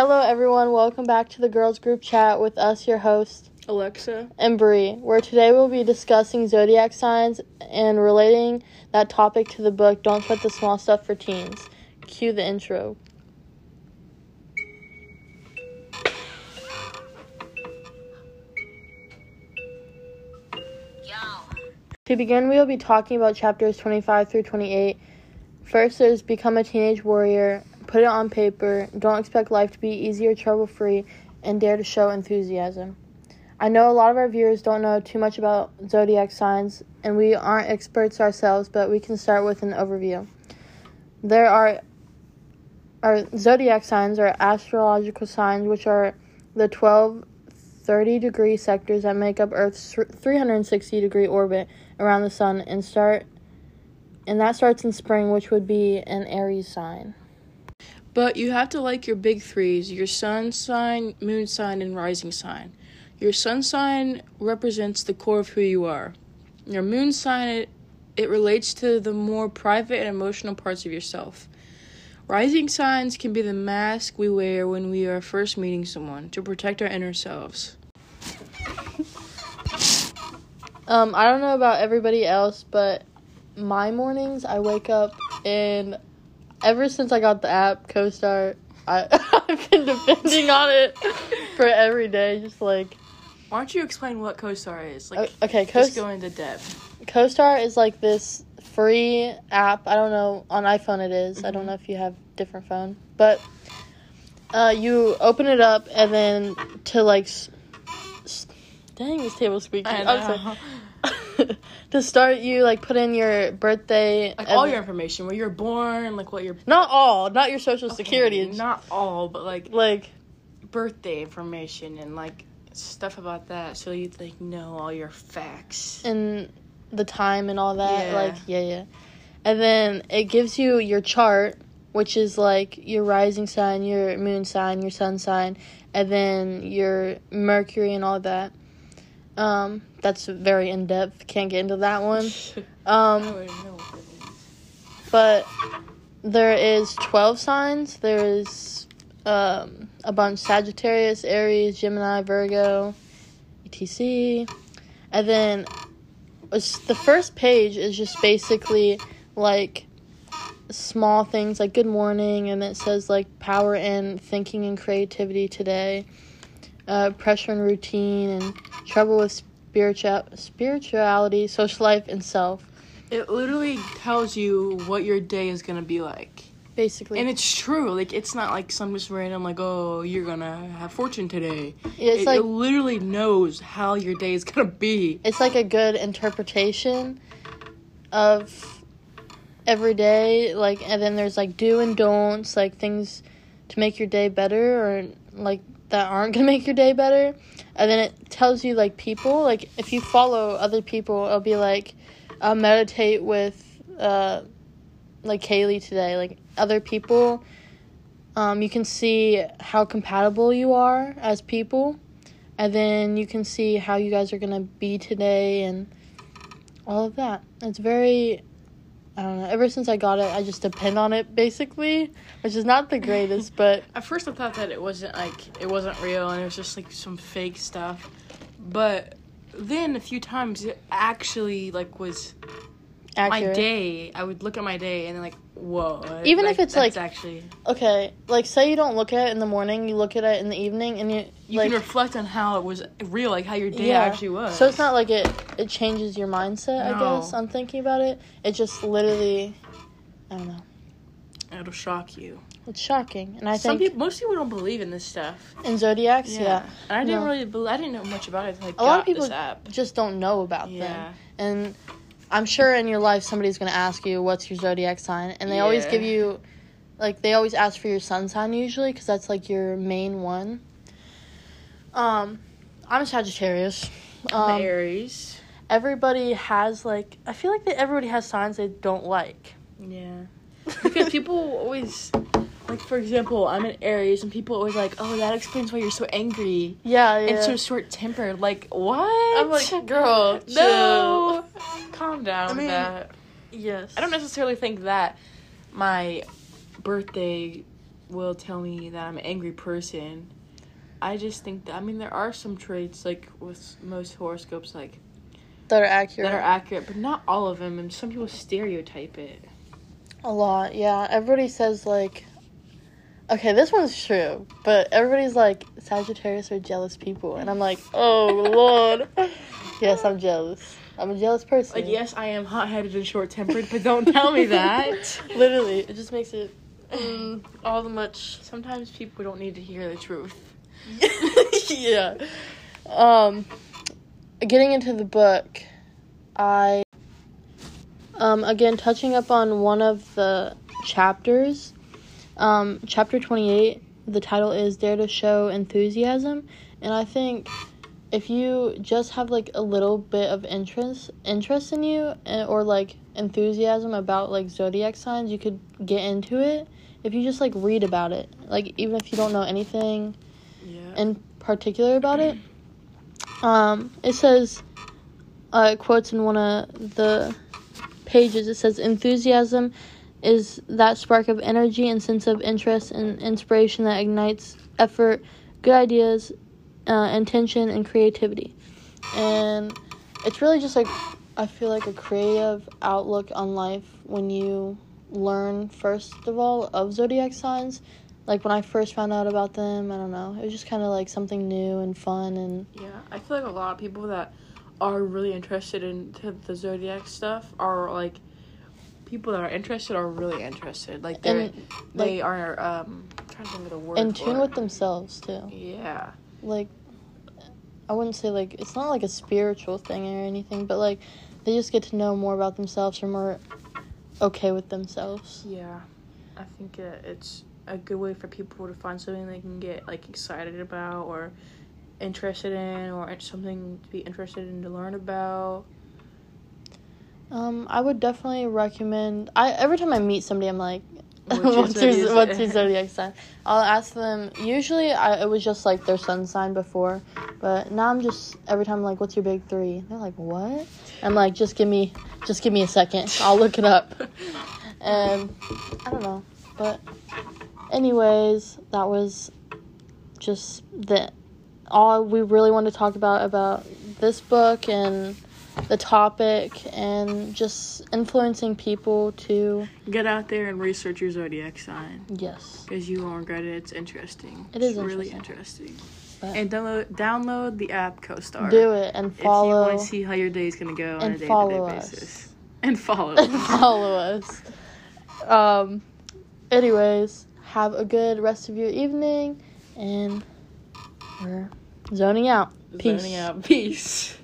Hello, everyone. Welcome back to the girls group chat with us, your host, Alexa. and Bre, where today we'll be discussing zodiac signs and relating that topic to the book Don't Sweat the Small Stuff for Teens. Cue the intro. To begin, we will be talking about chapters 25 through 28. First, there's Become a Teenage Warrior, Put It on Paper, Don't Expect Life to Be Easy or Trouble Free, and Dare to Show Enthusiasm. I know a lot of our viewers don't know too much about zodiac signs, and we aren't experts ourselves, but we can start with an overview. There are our zodiac signs are astrological signs, which are the 12 30 degree sectors that make up Earth's 360 degree orbit around the sun and start and that starts in spring, which would be an Aries sign. But you have to like your big threes your sun sign, moon sign, and rising sign. Your sun sign represents the core of who you are. Your moon sign, it, it relates to the more private and emotional parts of yourself. Rising signs can be the mask we wear when we are first meeting someone to protect our inner selves. Um, I don't know about everybody else, but my mornings I wake up and ever since I got the app CoStar, I, I've been depending on it for every day. Just like Why don't you explain what CoStar is? Like, o- okay, just Coast go into depth. CoStar is like this free app. I don't know on iPhone it is. I don't Mhm. know if you have different phone, but uh, you open it up and then to like. S- s- dang, this table squeaky. I I'm sorry. know. to start, you like put in your birthday. Like all your information, where you're born, like what your Not all, not your social Okay, security. Not all, but like like birthday information and like stuff about that, so you like know all your facts. and the time and all that. Yeah. Like yeah, yeah. And then it gives you your chart, which is like your rising sign, your moon sign, your sun sign, and then your Mercury and all that. Um, that's very in depth. Can't get into that one. Um, wouldn't know what that is. but there is 12 signs there is um, a bunch sagittarius aries gemini virgo etc and then the first page is just basically like small things like good morning and it says like power in thinking and creativity today uh, pressure and routine and trouble with spiritual spirituality social life and self It literally tells you what your day is gonna be like, basically and it's true. Like it's not like some just random like, oh, you're gonna have fortune today. It's it, like it literally knows how your day is gonna be. it's like a good interpretation of every day like and then there's like do and don'ts like things to make your day better or like that aren't gonna make your day better. And then it tells you like people like if you follow other people it'll be like uh, meditate with uh like kaylee today. Like other people um you can see how compatible you are as people. And then you can see how you guys are gonna be today and all of that. It's very I don't know. Ever since I got it, I just depend on it basically, which is not the greatest, but At first, I thought that it wasn't like it wasn't real, and it was just like some fake stuff. But then a few times, it actually like was accurate. my day. I would look at my day and then like, whoa. Even if it's, like- actually Okay, like say you don't look at it in the morning, you look at it in the evening, and you you like can reflect on how it was real, like how your day yeah. actually was. So it's not like it it changes your mindset. I guess on thinking about it, it just literally I don't know. it'll shock you. It's shocking, and I Some think people, most people don't believe in this stuff. in zodiacs, yeah. and I didn't No. really, bel I didn't know much about it until I A got lot of people this app. just don't know about them. And I'm sure in your life somebody's going to ask you what's your zodiac sign and they always give you like they always ask for your sun sign usually cuz that's like your main one. Um I'm a Sagittarius. Um Aries. everybody has like I feel like that everybody has signs they don't like. Yeah. Because people always, like, for example, I'm an Aries, and people always like, oh, that explains why you're so angry Yeah, yeah. and so short tempered. Like, what? I'm like, girl, no. Calm down I with mean- that. yes. I don't necessarily think that my birthday will tell me that I'm an angry person. I just think that I mean there are some traits like with most horoscopes like That are accurate. that are accurate, but not all of them, and some people stereotype it. A lot, yeah. Everybody says like, okay, this one's true, but everybody's like Sagittarius are jealous people, and I'm like, oh lord, yes, I'm jealous. I'm a jealous person. Like yes, I am hot-headed and short-tempered, but don't tell me that. literally, it just makes it mm, all the much. Sometimes people don't need to hear the truth. yeah. Um, getting into the book, I um again touching up on one of the chapters. Um, chapter twenty eight. The title is "Dare to Show Enthusiasm," and I think if you just have like a little bit of interest interest in you and, or like enthusiasm about like zodiac signs, you could get into it. If you just like read about it, like even if you don't know anything Yeah. in particular about it. Um, it says, uh, it quotes in one of the pages, it says, enthusiasm is that spark of energy and sense of interest and inspiration that ignites effort, good ideas, uh, intention, and creativity. And it's really just like, I feel like a creative outlook on life when you learn, first of all, of zodiac signs like when I first found out about them, I don't know. It was just kind of like something new and fun and Yeah, I feel like a lot of people that are really interested into the zodiac stuff are like people that are interested are really interested. Like they And, they are um I'm trying to think of the word. in tune it. with themselves too. Yeah. Like I wouldn't say like it's not like a spiritual thing or anything, but like they just get to know more about themselves or more okay with themselves. Yeah. I think it, it's a good way for people to find something they can get like excited about or interested in or something to be interested in to learn about. Um, I would definitely recommend. I every time I meet somebody, I'm like, What's your "What's your zodiac- what's your zodiac sign?" I'll ask them. Usually, I it was just like their sun sign before, but now I'm just every time I'm like, "What's your big three? They're like, "What?" I'm like, "Just give me, just give me a second. I'll look it up." And I don't know, but anyways, that was just the all we really wanted to talk about about this book and the topic and just influencing people to Get out there and research your zodiac sign. yes Because you won't regret it. It's interesting. It is It's really interesting. But- And download download the app CoStar. do it and follow. If you want to see how your day is gonna go on a day to day us. basis. And follow. and follow us um anyways have a good rest of your evening and we're zoning out peace Zoning out. Peace.